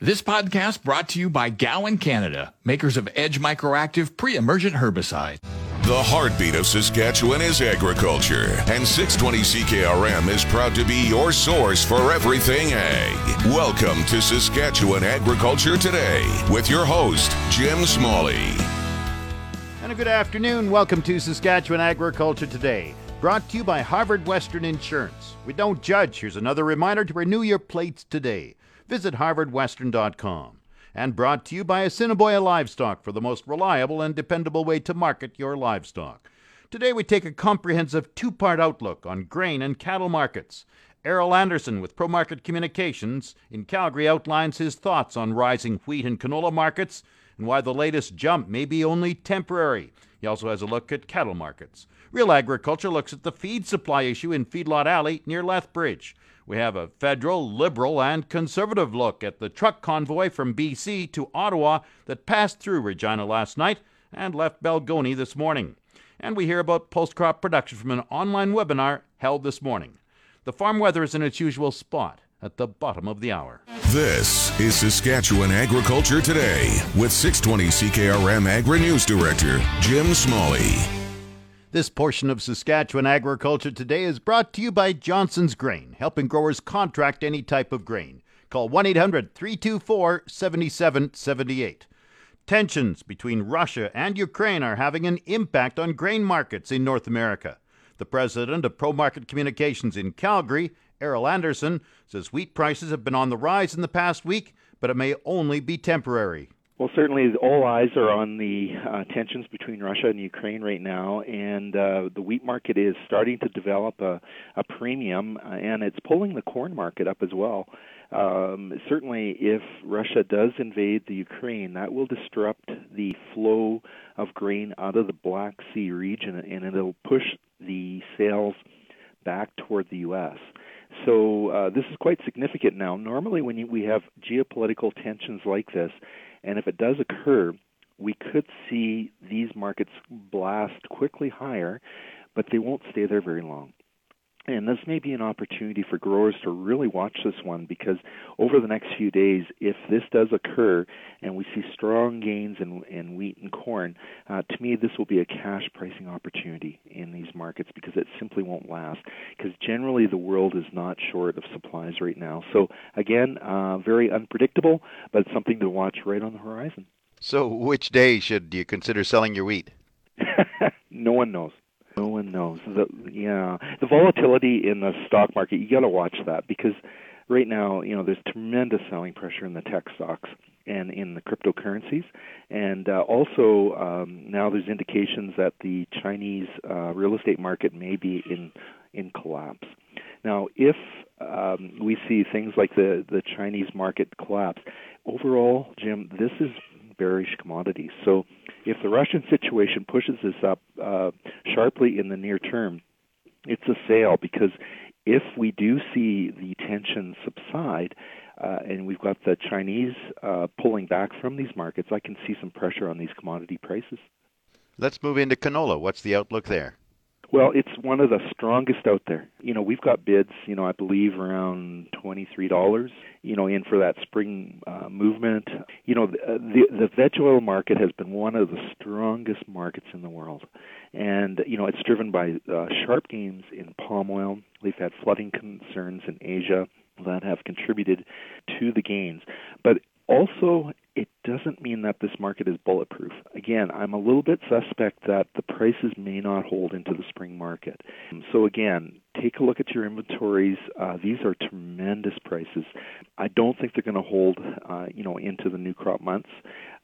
This podcast brought to you by Gowan Canada, makers of Edge Microactive pre-emergent herbicide. The heartbeat of Saskatchewan is agriculture, and 620 CKRM is proud to be your source for everything ag. Welcome to Saskatchewan Agriculture Today with your host, Jim Smalley. And a good afternoon. Welcome to Saskatchewan Agriculture Today, brought to you by Harvard Western Insurance. We don't judge. Here's another reminder to renew your plates today. Visit harvardwestern.com. And brought to you by Assiniboia Livestock for the most reliable and dependable way to market your livestock. Today we take a comprehensive two part outlook on grain and cattle markets. Errol Anderson with ProMarket Communications in Calgary outlines his thoughts on rising wheat and canola markets and why the latest jump may be only temporary. He also has a look at cattle markets. Real Agriculture looks at the feed supply issue in Feedlot Alley near Lethbridge. We have a federal, liberal, and conservative look at the truck convoy from BC to Ottawa that passed through Regina last night and left Balgonie this morning. And we hear about post crop production from an online webinar held this morning. The farm weather is in its usual spot at the bottom of the hour. This is Saskatchewan Agriculture Today with 620 CKRM Agri News Director Jim Smalley. This portion of Saskatchewan Agriculture Today is brought to you by Johnson's Grain, helping growers contract any type of grain. Call 1 800 324 7778. Tensions between Russia and Ukraine are having an impact on grain markets in North America. The president of Pro Market Communications in Calgary, Errol Anderson, says wheat prices have been on the rise in the past week, but it may only be temporary. Well, certainly all eyes are on the uh, tensions between Russia and Ukraine right now, and uh, the wheat market is starting to develop a, a premium, uh, and it's pulling the corn market up as well. Um, certainly, if Russia does invade the Ukraine, that will disrupt the flow of grain out of the Black Sea region, and it'll push the sales back toward the U.S. So uh, this is quite significant now. Normally, when you, we have geopolitical tensions like this, and if it does occur, we could see these markets blast quickly higher, but they won't stay there very long. And this may be an opportunity for growers to really watch this one because over the next few days, if this does occur and we see strong gains in, in wheat and corn, uh, to me, this will be a cash pricing opportunity in these markets because it simply won't last. Because generally, the world is not short of supplies right now. So, again, uh, very unpredictable, but something to watch right on the horizon. So, which day should you consider selling your wheat? no one knows. No one knows. The, yeah, the volatility in the stock market, you got to watch that because right now, you know, there's tremendous selling pressure in the tech stocks and in the cryptocurrencies, and uh, also um, now there's indications that the Chinese uh, real estate market may be in in collapse. Now, if um, we see things like the the Chinese market collapse, overall, Jim, this is bearish commodities. So if the Russian situation pushes this up uh, sharply in the near term, it's a sale because if we do see the tension subside, uh, and we've got the Chinese uh, pulling back from these markets, I can see some pressure on these commodity prices. Let's move into canola. What's the outlook there? Well, it's one of the strongest out there. You know, we've got bids, you know, I believe around $23, you know, in for that spring uh, movement. You know, the, uh, the the veg oil market has been one of the strongest markets in the world. And, you know, it's driven by uh, sharp gains in palm oil. We've had flooding concerns in Asia that have contributed to the gains. But also, it doesn't mean that this market is bulletproof. Again, I'm a little bit suspect that the prices may not hold into the spring market. So again, take a look at your inventories. Uh, these are tremendous prices. I don't think they're going to hold, uh, you know, into the new crop months.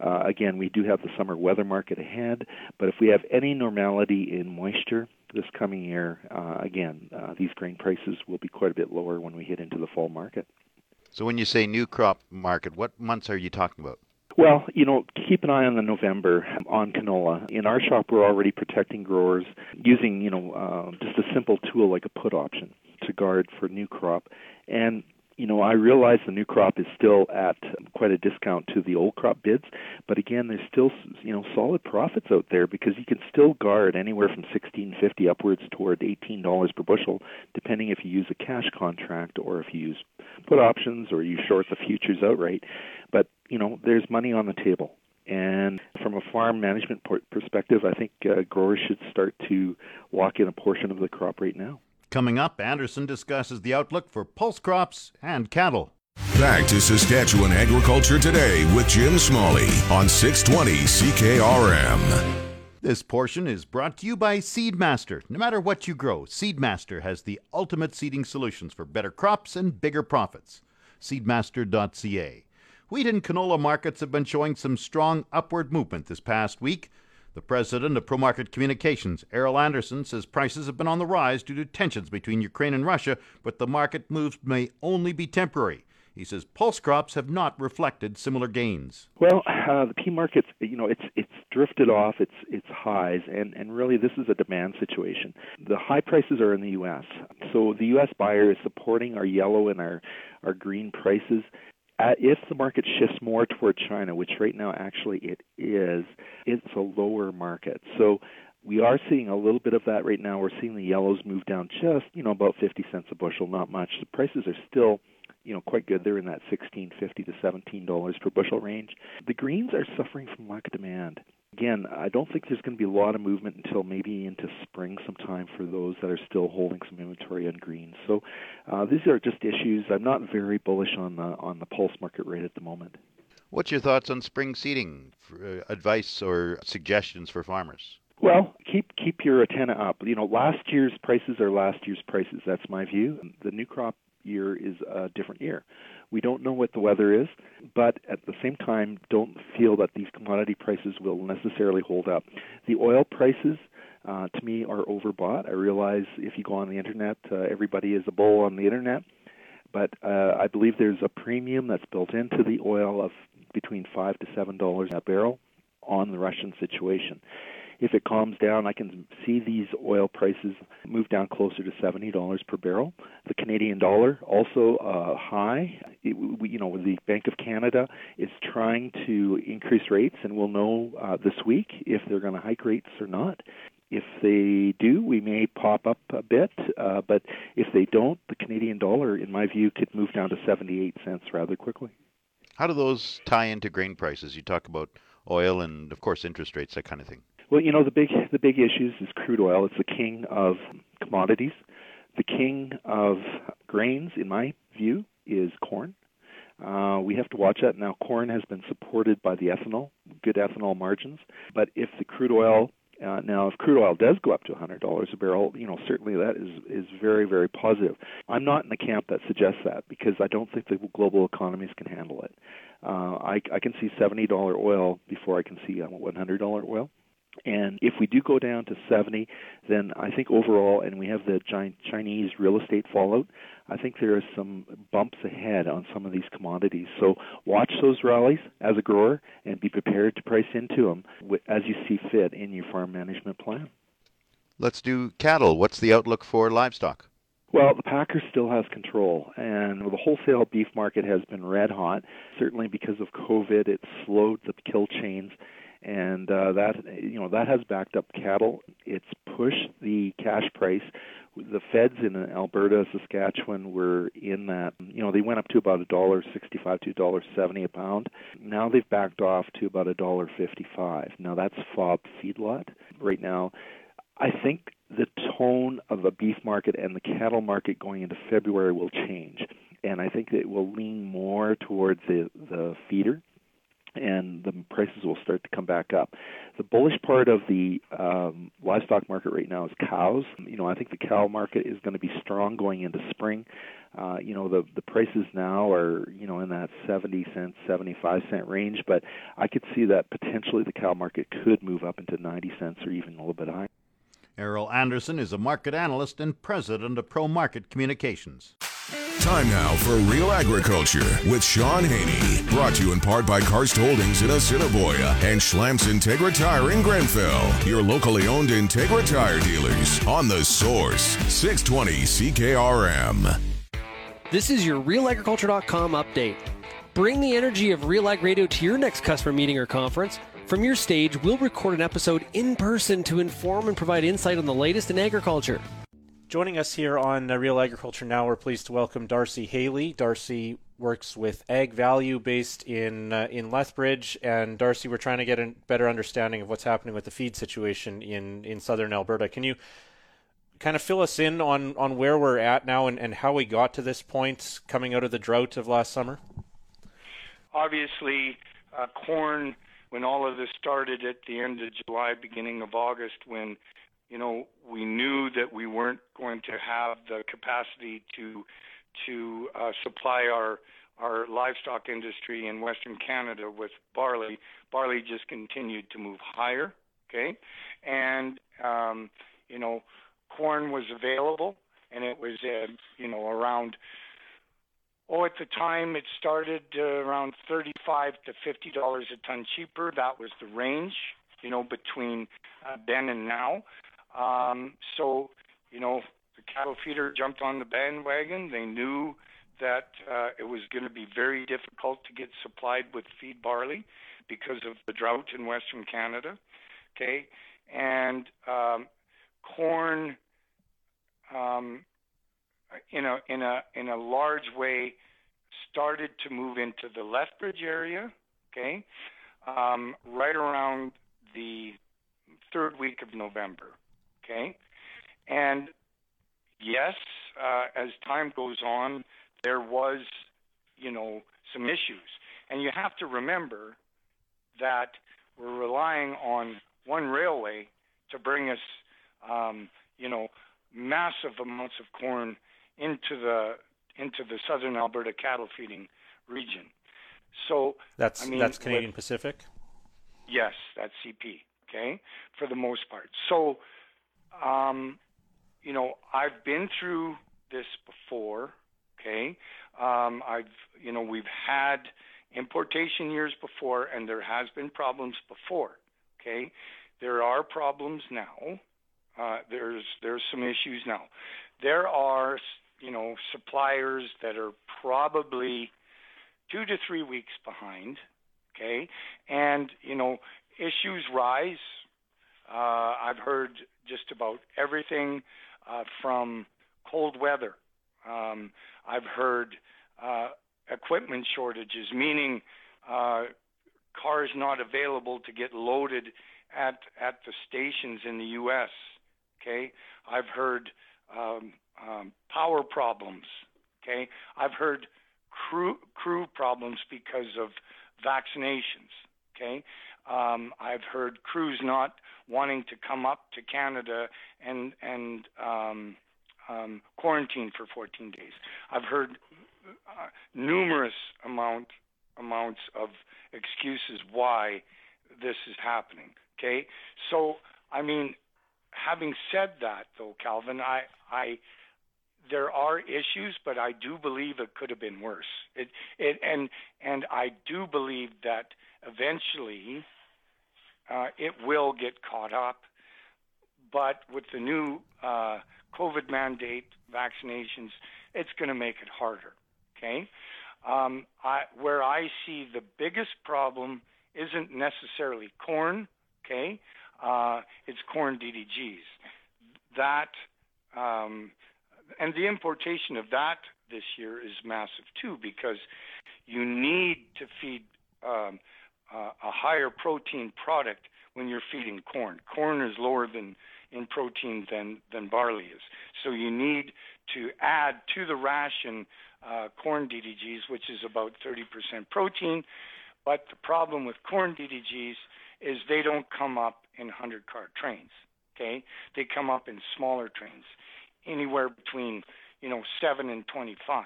Uh, again, we do have the summer weather market ahead, but if we have any normality in moisture, this coming year, uh, again, uh, these grain prices will be quite a bit lower when we hit into the fall market. So when you say new crop market, what months are you talking about? Well, you know, keep an eye on the November on canola. In our shop, we're already protecting growers using, you know, uh, just a simple tool like a put option to guard for new crop. And you know, I realize the new crop is still at quite a discount to the old crop bids, but again, there's still you know solid profits out there because you can still guard anywhere from 16.50 upwards toward $18 per bushel, depending if you use a cash contract or if you use put options or you short the futures outright. But you know, there's money on the table. And from a farm management perspective, I think uh, growers should start to lock in a portion of the crop right now. Coming up, Anderson discusses the outlook for pulse crops and cattle. Back to Saskatchewan Agriculture Today with Jim Smalley on 620 CKRM. This portion is brought to you by Seedmaster. No matter what you grow, Seedmaster has the ultimate seeding solutions for better crops and bigger profits. Seedmaster.ca. Wheat and canola markets have been showing some strong upward movement this past week. The president of ProMarket Communications, Errol Anderson, says prices have been on the rise due to tensions between Ukraine and Russia, but the market moves may only be temporary. He says pulse crops have not reflected similar gains. Well, uh, the pea market, you know, it's it's drifted off its its highs, and and really this is a demand situation. The high prices are in the U.S., so the U.S. buyer is supporting our yellow and our our green prices Uh, if the market shifts more toward China, which right now actually it is, it's a lower market. So we are seeing a little bit of that right now. We're seeing the yellows move down just, you know, about 50 cents a bushel, not much. The prices are still, you know, quite good. They're in that 16.50 to 17 dollars per bushel range. The greens are suffering from lack of demand again, I don't think there's going to be a lot of movement until maybe into spring sometime for those that are still holding some inventory on greens. So uh, these are just issues. I'm not very bullish on the on the pulse market rate at the moment. What's your thoughts on spring seeding? Uh, advice or suggestions for farmers? Well, keep keep your antenna up. You know, last year's prices are last year's prices. That's my view. The new crop year is a different year. We don't know what the weather is, but at the same time, don't feel that these commodity prices will necessarily hold up. The oil prices, uh, to me, are overbought. I realize if you go on the internet, uh, everybody is a bull on the internet, but uh, I believe there's a premium that's built into the oil of between five to seven dollars a barrel on the Russian situation. If it calms down, I can see these oil prices move down closer to $70 per barrel. The Canadian dollar also uh, high. It, we, you know, the Bank of Canada is trying to increase rates, and we'll know uh, this week if they're going to hike rates or not. If they do, we may pop up a bit, uh, but if they don't, the Canadian dollar, in my view, could move down to 78 cents rather quickly. How do those tie into grain prices? You talk about oil and, of course, interest rates, that kind of thing. Well, you know the big the big issues is crude oil. It's the king of commodities. The king of grains, in my view, is corn. Uh, we have to watch that. Now, corn has been supported by the ethanol, good ethanol margins. But if the crude oil uh, now, if crude oil does go up to $100 a barrel, you know certainly that is is very very positive. I'm not in the camp that suggests that because I don't think the global economies can handle it. Uh, I, I can see $70 oil before I can see $100 oil. And if we do go down to 70, then I think overall, and we have the giant Chinese real estate fallout, I think there are some bumps ahead on some of these commodities. So watch those rallies as a grower and be prepared to price into them as you see fit in your farm management plan. Let's do cattle. What's the outlook for livestock? Well, the Packer still has control, and the wholesale beef market has been red hot. Certainly because of COVID, it slowed the kill chains and uh, that you know that has backed up cattle. It's pushed the cash price. The feds in Alberta, Saskatchewan were in that. You know they went up to about a dollar sixty-five to a dollar seventy a pound. Now they've backed off to about a dollar fifty-five. Now that's FOB feedlot right now. I think the tone of the beef market and the cattle market going into February will change, and I think it will lean more towards the the feeder and the prices will start to come back up. The bullish part of the um, livestock market right now is cows. You know, I think the cow market is going to be strong going into spring. Uh, you know, the the prices now are you know in that 70 cent, 75 cent range, but I could see that potentially the cow market could move up into 90 cents or even a little bit higher. Errol Anderson is a market analyst and president of Pro Market Communications. Time now for Real Agriculture with Shaun Haney. Brought to you in part by Karst Holdings in Assiniboia and Schlamps Integra Tire in Grenfell. Your locally owned Integra Tire dealers on the source. 620 CKRM. This is your RealAgriculture.com update. Bring the energy of Real Ag Radio to your next customer meeting or conference. From your stage, we'll record an episode in person to inform and provide insight on the latest in agriculture. Joining us here on uh, Real Agriculture Now, we're pleased to welcome Darcy Haley. Darcy works with Ag Value based in uh, in Lethbridge, and Darcy, we're trying to get a better understanding of what's happening with the feed situation in in southern Alberta. Can you kind of fill us in on on where we're at now and, and how we got to this point coming out of the drought of last summer? Obviously, uh, corn when all of this started at the end of July, beginning of August, when you know, we knew that we weren't going to have the capacity to to uh, supply our our livestock industry in Western Canada with barley. Barley just continued to move higher. Okay, and um, you know, corn was available, and it was uh, you know around. Oh, at the time it started uh, around 35 to 50 dollars a ton cheaper. That was the range, you know, between uh, then and now. Um, so, you know, the cattle feeder jumped on the bandwagon. They knew that uh, it was going to be very difficult to get supplied with feed barley because of the drought in Western Canada. Okay, and um, corn, um, in a in a in a large way, started to move into the Lethbridge area. Okay, um, right around the third week of November. Okay, and yes, uh, as time goes on, there was, you know, some issues, and you have to remember that we're relying on one railway to bring us, um, you know, massive amounts of corn into the into the southern Alberta cattle feeding region. So that's I mean, that's Canadian with, Pacific. Yes, that's CP. Okay, for the most part. So um, you know, I've been through this before. Okay, um, I've you know we've had importation years before, and there has been problems before. Okay, there are problems now. Uh, there's there's some issues now. There are you know suppliers that are probably two to three weeks behind. Okay, and you know issues rise. Uh, I've heard just about everything uh, from cold weather. Um, I've heard uh, equipment shortages, meaning uh, cars not available to get loaded at at the stations in the U.S. Okay, I've heard um, um, power problems. Okay, I've heard crew crew problems because of vaccinations. Okay, um, I've heard crews not wanting to come up to Canada and and um, um, quarantine for 14 days. I've heard uh, numerous amount amounts of excuses why this is happening. Okay, so I mean, having said that, though, Kelvin, I I there are issues, but I do believe it could have been worse. It it and and I do believe that eventually uh, it will get caught up. But with the new uh, COVID mandate vaccinations, it's going to make it harder. Okay, um, I, where I see the biggest problem isn't necessarily corn. Okay, uh, it's corn DDGs. That um, and the importation of that this year is massive too because you need to feed um, uh, a higher protein product when you're feeding corn. Corn is lower than in protein than than barley is. So you need to add to the ration uh, corn DDGs, which is about 30% protein. But the problem with corn DDGs is they don't come up in 100 car trains. Okay, they come up in smaller trains, anywhere between you know seven and 25.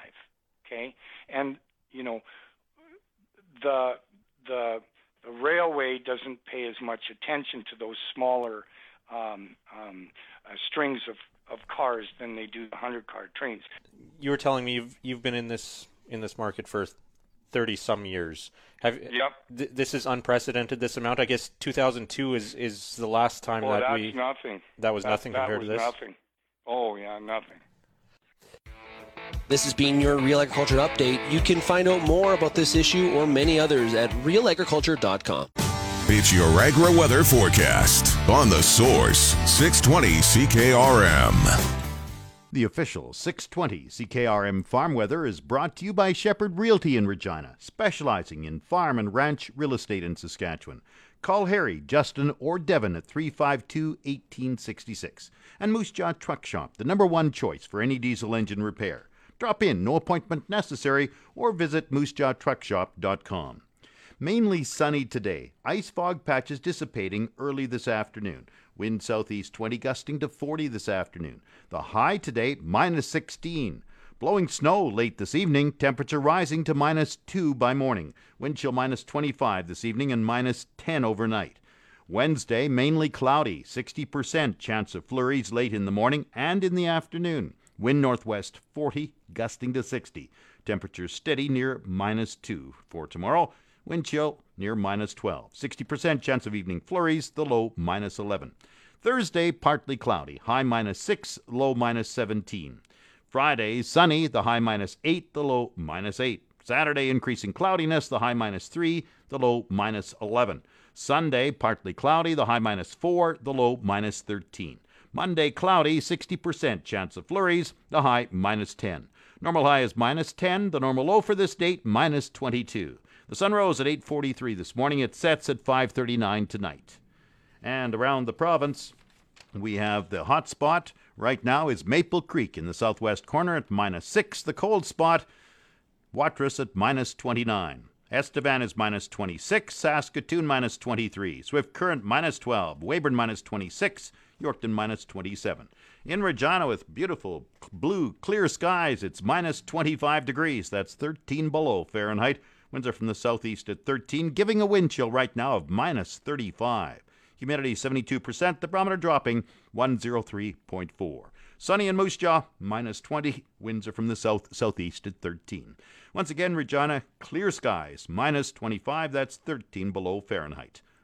Okay, and you know the the the railway doesn't pay as much attention to those smaller um, um, uh, strings of, of cars than they do the hundred car trains. You were telling me you've you've been in this in this market for thirty some years. Have Yep. th- this is unprecedented. This amount. I guess 2002 is is the last time Well, that that's we nothing. that was That- nothing that compared was to this. Nothing. Oh yeah, nothing. This has been your Real Agriculture Update. You can find out more about this issue or many others at realagriculture.com. It's your agri weather forecast on the source 620 CKRM. The official 620 CKRM farm weather is brought to you by Shepherd Realty in Regina, specializing in farm and ranch real estate in Saskatchewan. Call Harry, Justin, or Devin at 352 1866. And Moose Jaw Truck Shop, the number one choice for any diesel engine repair. Drop in, no appointment necessary, or visit moosejawtruckshop.com. Mainly sunny today. Ice fog patches dissipating early this afternoon. Wind southeast 20 gusting to 40 this afternoon. The high today minus 16. Blowing snow late this evening, temperature rising to minus 2 by morning. Wind chill minus 25 this evening and minus 10 overnight. Wednesday, mainly cloudy, 60% chance of flurries late in the morning and in the afternoon. Wind northwest 40, gusting to 60. Temperature steady near minus 2 for tomorrow. Wind chill near minus 12. 60% chance of evening flurries, the low minus 11. Thursday, partly cloudy, high minus 6, low minus 17. Friday, sunny, the high minus 8, the low minus 8. Saturday, increasing cloudiness, the high minus 3, the low minus 11. Sunday, partly cloudy, the high minus 4, the low minus 13. Monday, cloudy, 60% chance of flurries, the high minus 10. Normal high is minus 10, the normal low for this date minus 22. The sun rose at 8:43 this morning. It sets at 5:39 tonight. And around the province, we have the hot spot right now is Maple Creek in the southwest corner at minus 6. The cold spot, Watrous at minus 29. Estevan is minus 26. Saskatoon minus 23. Swift Current minus 12. Weyburn minus 26. Yorkton minus 27. In Regina with beautiful blue clear skies, it's minus 25 degrees. That's 13 below Fahrenheit. Winds are from the southeast at 13, giving a wind chill right now of minus 35. Humidity 72%, the barometer dropping 103.4. Sunny in Moose Jaw, minus 20. Winds are from the south southeast at 13. Once again, Regina, clear skies, minus 25. That's 13 below Fahrenheit.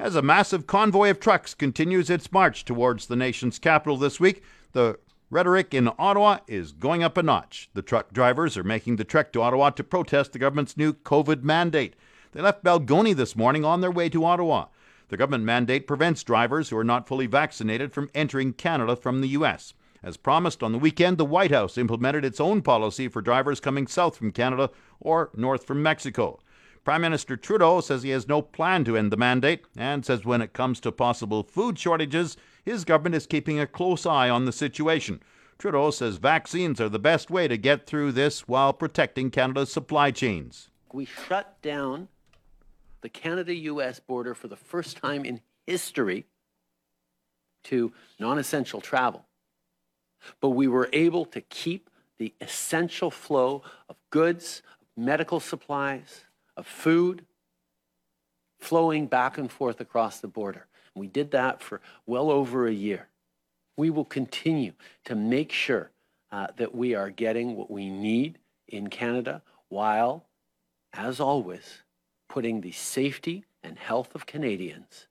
As a massive convoy of trucks continues its march towards the nation's capital this week, the rhetoric in Ottawa is going up a notch. The truck drivers are making the trek to Ottawa to protest the government's new COVID mandate. They left Balgonie this morning on their way to Ottawa. The government mandate prevents drivers who are not fully vaccinated from entering Canada from the U.S. As promised on the weekend, the White House implemented its own policy for drivers coming south from Canada or north from Mexico. Prime Minister Trudeau says he has no plan to end the mandate and says when it comes to possible food shortages, his government is keeping a close eye on the situation. Trudeau says vaccines are the best way to get through this while protecting Canada's supply chains. We shut down the Canada US border for the first time in history to non essential travel. But we were able to keep the essential flow of goods, medical supplies, of food flowing back and forth across the border. We did that for well over a year. We will continue to make sure uh, that we are getting what we need in Canada while, as always, putting the safety and health of Canadians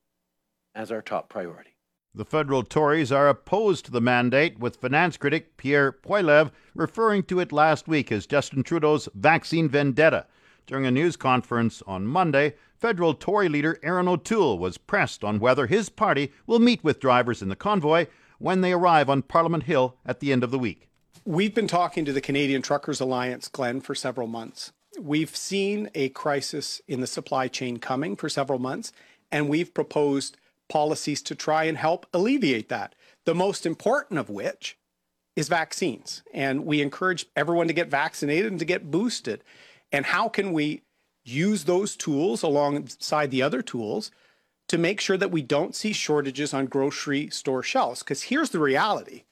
as our top priority. The federal Tories are opposed to the mandate, with finance critic Pierre Poilievre referring to it last week as Justin Trudeau's vaccine vendetta. During a news conference on Monday, federal Tory leader Erin O'Toole was pressed on whether his party will meet with drivers in the convoy when they arrive on Parliament Hill at the end of the week. We've been talking to the Canadian Truckers Alliance, Glenn, for several months. We've seen a crisis in the supply chain coming for several months, and we've proposed policies to try and help alleviate that. The most important of which is vaccines. And we encourage everyone to get vaccinated and to get boosted. And how can we use those tools alongside the other tools to make sure that we don't see shortages on grocery store shelves? Because here's the reality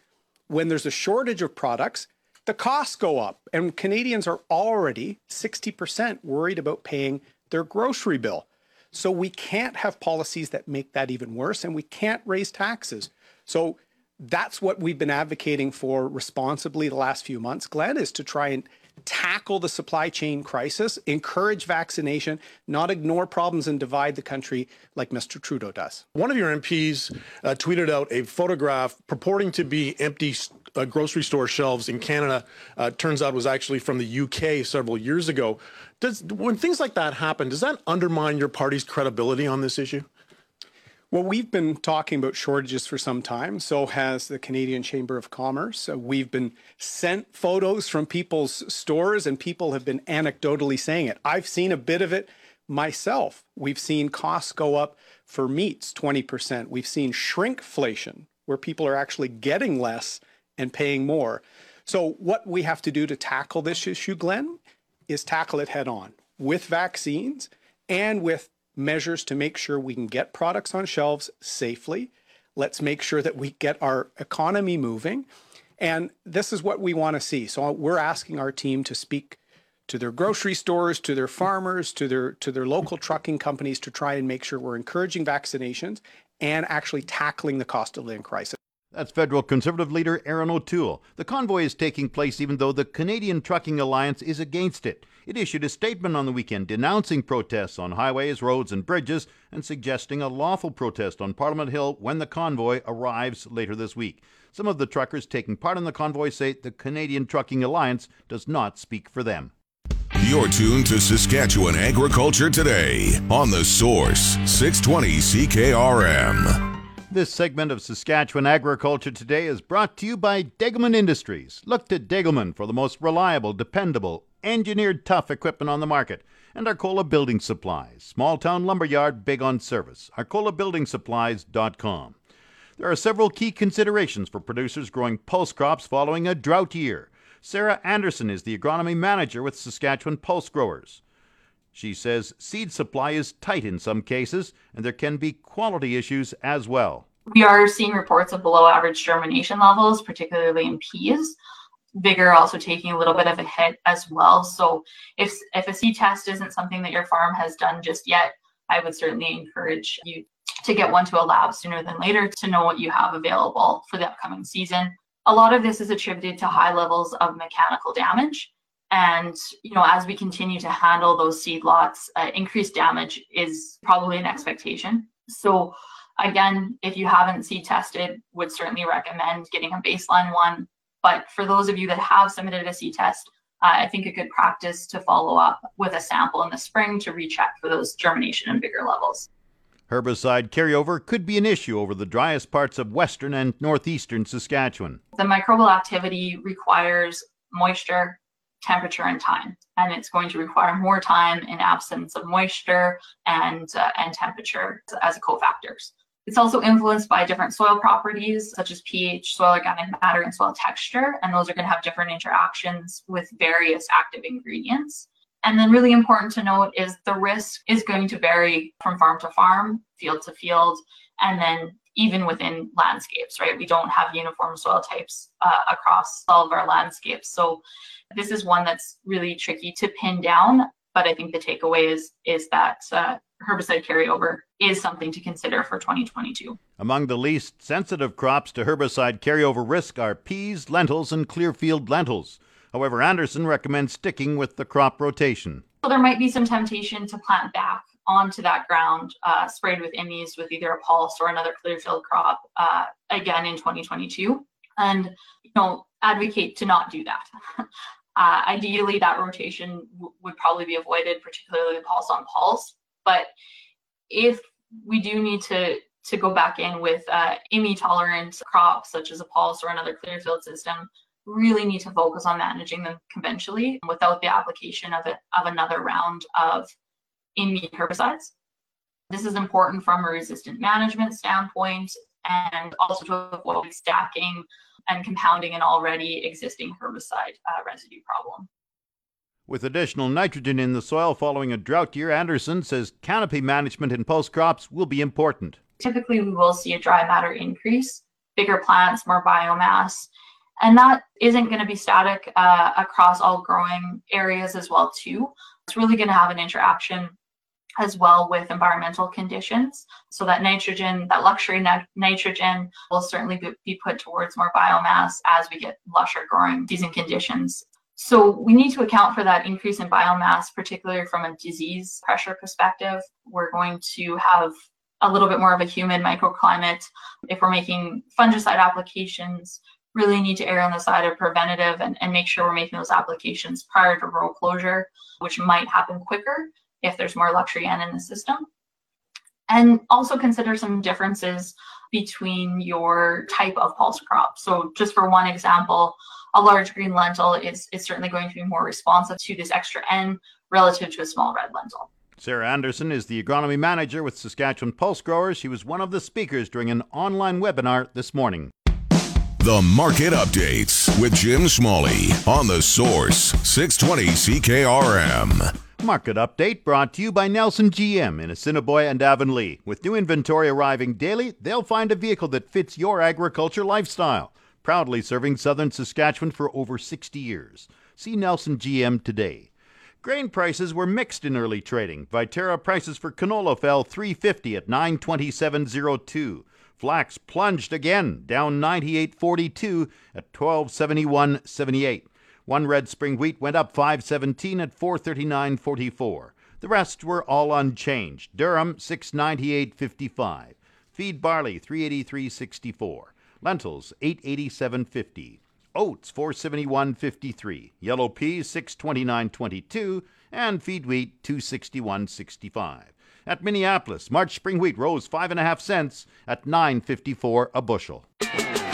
when there's a shortage of products, the costs go up. And Canadians are already 60% worried about paying their grocery bill. So we can't have policies that make that even worse, and we can't raise taxes. So that's what we've been advocating for responsibly the last few months, Glenn, is to try and tackle the supply chain crisis, encourage vaccination, not ignore problems and divide the country like Mr. Trudeau does. One of your MPs uh, tweeted out a photograph purporting to be empty uh, grocery store shelves in Canada. Uh, turns out was actually from the UK several years ago. Does when things like that happen, does that undermine your party's credibility on this issue? Well, we've been talking about shortages for some time. So has the Canadian Chamber of Commerce. Uh, we've been sent photos from people's stores, and people have been anecdotally saying it. I've seen a bit of it myself. We've seen costs go up for meats 20%. We've seen shrinkflation, where people are actually getting less and paying more. So, what we have to do to tackle this issue, Glenn, is tackle it head on with vaccines and with measures to make sure we can get products on shelves safely. Let's make sure that we get our economy moving. And this is what we want to see. So we're asking our team to speak to their grocery stores, to their farmers, to their to their local trucking companies to try and make sure we're encouraging vaccinations and actually tackling the cost of living crisis. That's federal conservative leader Erin O'Toole. The convoy is taking place even though the Canadian Trucking Alliance is against it. It issued a statement on the weekend denouncing protests on highways, roads, and bridges and suggesting a lawful protest on Parliament Hill when the convoy arrives later this week. Some of the truckers taking part in the convoy say the Canadian Trucking Alliance does not speak for them. You're tuned to Saskatchewan Agriculture Today on The Source, 620 CKRM. This segment of Saskatchewan Agriculture Today is brought to you by Degelman Industries. Look to Degelman for the most reliable, dependable, engineered tough equipment on the market, and Arcola Building Supplies, small town lumberyard big on service. ArcolaBuildingSupplies.com. There are several key considerations for producers growing pulse crops following a drought year. Sarah Anderson is the agronomy manager with Saskatchewan Pulse Growers. She says seed supply is tight in some cases, and there can be quality issues as well. We are seeing reports of below average germination levels, particularly in peas vigor also taking a little bit of a hit as well. So if if a seed test isn't something that your farm has done just yet, I would certainly encourage you to get one to a lab sooner than later to know what you have available for the upcoming season. A lot of this is attributed to high levels of mechanical damage. And, you know, as we continue to handle those seed lots, uh, increased damage is probably an expectation. So again, if you haven't seed tested, would certainly recommend getting a baseline one but for those of you that have submitted a seed test, uh, I think a good practice to follow up with a sample in the spring to recheck for those germination and vigor levels. Herbicide carryover could be an issue over the driest parts of western and northeastern Saskatchewan. The microbial activity requires moisture, temperature, and time, and it's going to require more time in absence of moisture and uh, and temperature as cofactors. It's also influenced by different soil properties such as pH, soil organic matter, and soil texture. And those are going to have different interactions with various active ingredients. And then, really important to note is the risk is going to vary from farm to farm, field to field, and then even within landscapes, right? We don't have uniform soil types uh, across all of our landscapes. So, this is one that's really tricky to pin down. But I think the takeaway is is that uh, herbicide carryover is something to consider for 2022. Among the least sensitive crops to herbicide carryover risk are peas, lentils, and clearfield lentils. However, Anderson recommends sticking with the crop rotation. So there might be some temptation to plant back onto that ground uh, sprayed with IMIs with either a pulse or another clearfield crop uh, again in 2022. And, you know, advocate to not do that. Uh, ideally, that rotation would probably be avoided, particularly pulse on pulse. But if we do need to to go back in with uh, IMI tolerant crops such as a pulse or another clearfield system, really need to focus on managing them conventionally without the application of, of another round of IMI herbicides. This is important from a resistant management standpoint and also to avoid stacking and compounding an already existing herbicide uh, residue problem. With additional nitrogen in the soil following a drought year, Anderson says canopy management in pulse crops will be important. Typically, we will see a dry matter increase, bigger plants, more biomass, and that isn't going to be static uh, across all growing areas as well too. It's really going to have an interaction as well with environmental conditions. So that nitrogen, that luxury nitrogen will certainly be put towards more biomass as we get lusher growing season conditions. So we need to account for that increase in biomass, particularly from a disease pressure perspective. We're going to have a little bit more of a humid microclimate. If we're making fungicide applications, really need to err on the side of preventative and, and make sure we're making those applications prior to row closure, which might happen quicker if there's more luxury N in the system. And also consider some differences between your type of pulse crop. So just for one example, a large green lentil is, is certainly going to be more responsive to this extra N relative to a small red lentil. Sarah Anderson is the agronomy manager with Saskatchewan Pulse Growers. She was one of the speakers during an online webinar this morning. The Market Updates with Jim Smalley on the Source 620 CKRM. Market update brought to you by Nelson GM in Assiniboia and Avonlea. With new inventory arriving daily, they'll find a vehicle that fits your agriculture lifestyle. Proudly serving southern Saskatchewan for over 60 years. See Nelson GM today. Grain prices were mixed in early trading. Viterra prices for canola fell 350 at 927.02. Flax plunged again, down 98.42 at 1271.78. One red spring wheat went up 517 at 439.44. The rest were all unchanged. Durum 698.55. Feed barley 383.64. Lentils 887.50. Oats 471.53. Yellow peas 629.22 and feed wheat 261.65. At Minneapolis, March spring wheat rose 5.5 cents at 9.54 a bushel.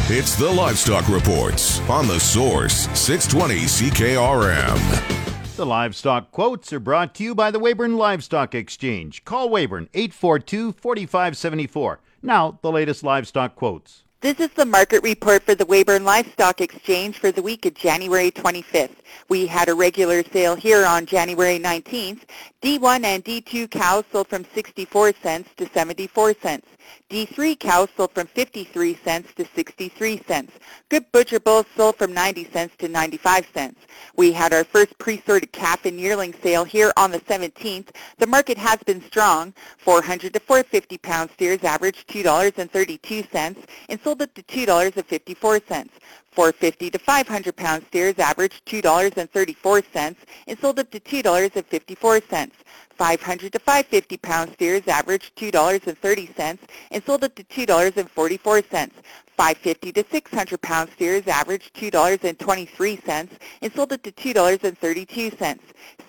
It's the Livestock Reports on the Source 620 CKRM. The livestock quotes are brought to you by the Weyburn Livestock Exchange. Call Weyburn 842 4574. Now, the latest livestock quotes. This is the market report for the Weyburn Livestock Exchange for the week of January 25th. We had a regular sale here on January 19th. D1 and D2 cows sold from 64 cents to 74 cents. D3 cows sold from 53 cents to 63 cents. Good butcher bulls sold from 90 cents to 95 cents. We had our first pre-sorted calf and yearling sale here on the 17th. The market has been strong. 400 to 450 pound steers averaged $2.32 and sold up to $2.54. 450 to 500 pound steers averaged $2.34 and sold up to $2.54. 500 to 550 pound steers averaged $2.30 and sold up to $2.44. 550 to 600 pound steers averaged $2.23 and sold it to $2.32.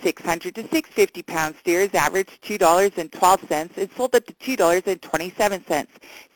600 to 650 pound steers averaged $2.12 and sold it to $2.27.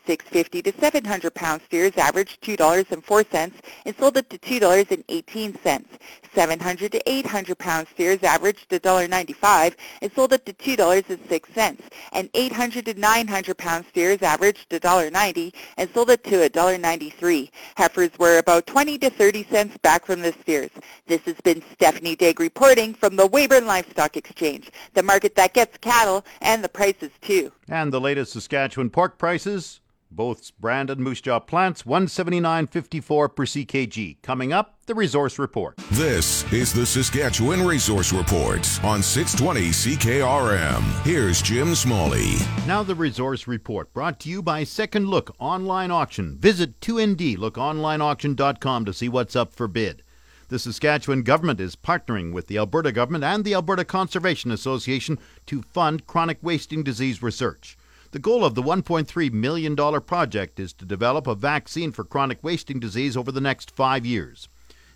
650 to 700 pound steers averaged $2.04 and sold it to $2.18. 700 to 800 pound steers averaged $1.95 and sold it to $2.06. And 800 to 900 pound steers averaged $1.90 and sold it to $1.93. Heifers were about 20 to 30 cents back from the steers. This has been Stephanie Digg reporting from the Weyburn Livestock Exchange, the market that gets cattle and the prices too. And the latest Saskatchewan pork prices both branded Moose Jaw plants, 179.54 per CKG. Coming up, the Resource Report. This is the Saskatchewan Resource Report on 620 CKRM. Here's Jim Smalley. Now, the Resource Report brought to you by Second Look Online Auction. Visit 2ndlookonlineauction.com to see what's up for bid. The Saskatchewan government is partnering with the Alberta government and the Alberta Conservation Association to fund chronic wasting disease research. The goal of the $1.3 million project is to develop a vaccine for chronic wasting disease over the next five years.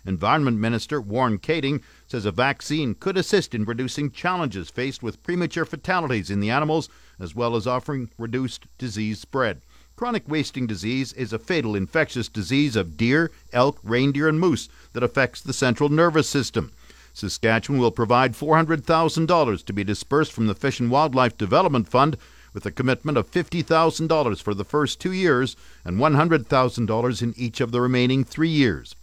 Environment Minister Warren Kaeding says a vaccine could assist in reducing challenges faced with premature fatalities in the animals, as well as offering reduced disease spread. Chronic wasting disease is a fatal infectious disease of deer, elk, reindeer, and moose that affects the central nervous system. Saskatchewan will provide $400,000 to be dispersed from the Fish and Wildlife Development Fund with a commitment of $50,000 for the first two years and $100,000 in each of the remaining three years.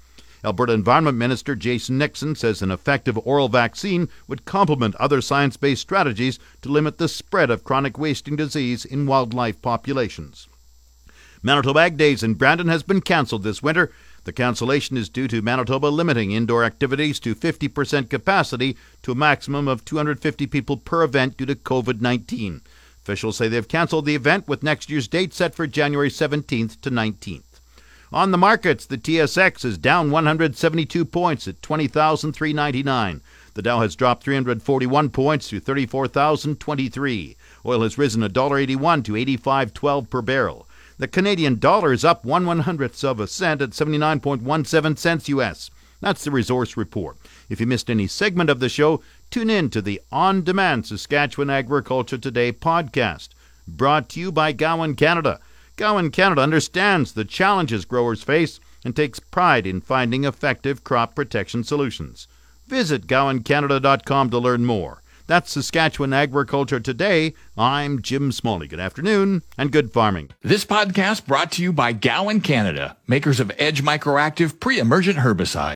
Alberta Environment Minister Jason Nixon says an effective oral vaccine would complement other science based strategies to limit the spread of chronic wasting disease in wildlife populations. Manitoba Ag Days in Brandon has been cancelled this winter. The cancellation is due to Manitoba limiting indoor activities to 50% capacity to a maximum of 250 people per event due to COVID 19. Officials say they've cancelled the event with next year's date set for January 17th to 19th. On the markets, the TSX is down 172 points at 20,399. The Dow has dropped 341 points to 34,023. Oil has risen $1.81 to 85.12 per barrel. The Canadian dollar is up one one hundredths of a cent at 79.17 cents US. That's the resource report. If you missed any segment of the show, tune in to the on demand Saskatchewan Agriculture Today podcast, brought to you by Gowan Canada. Gowan Canada understands the challenges growers face and takes pride in finding effective crop protection solutions. Visit gowancanada.com to learn more. That's Saskatchewan Agriculture Today. I'm Jim Smalley. Good afternoon and good farming. This podcast brought to you by Gowan Canada, makers of Edge Microactive pre-emergent herbicide.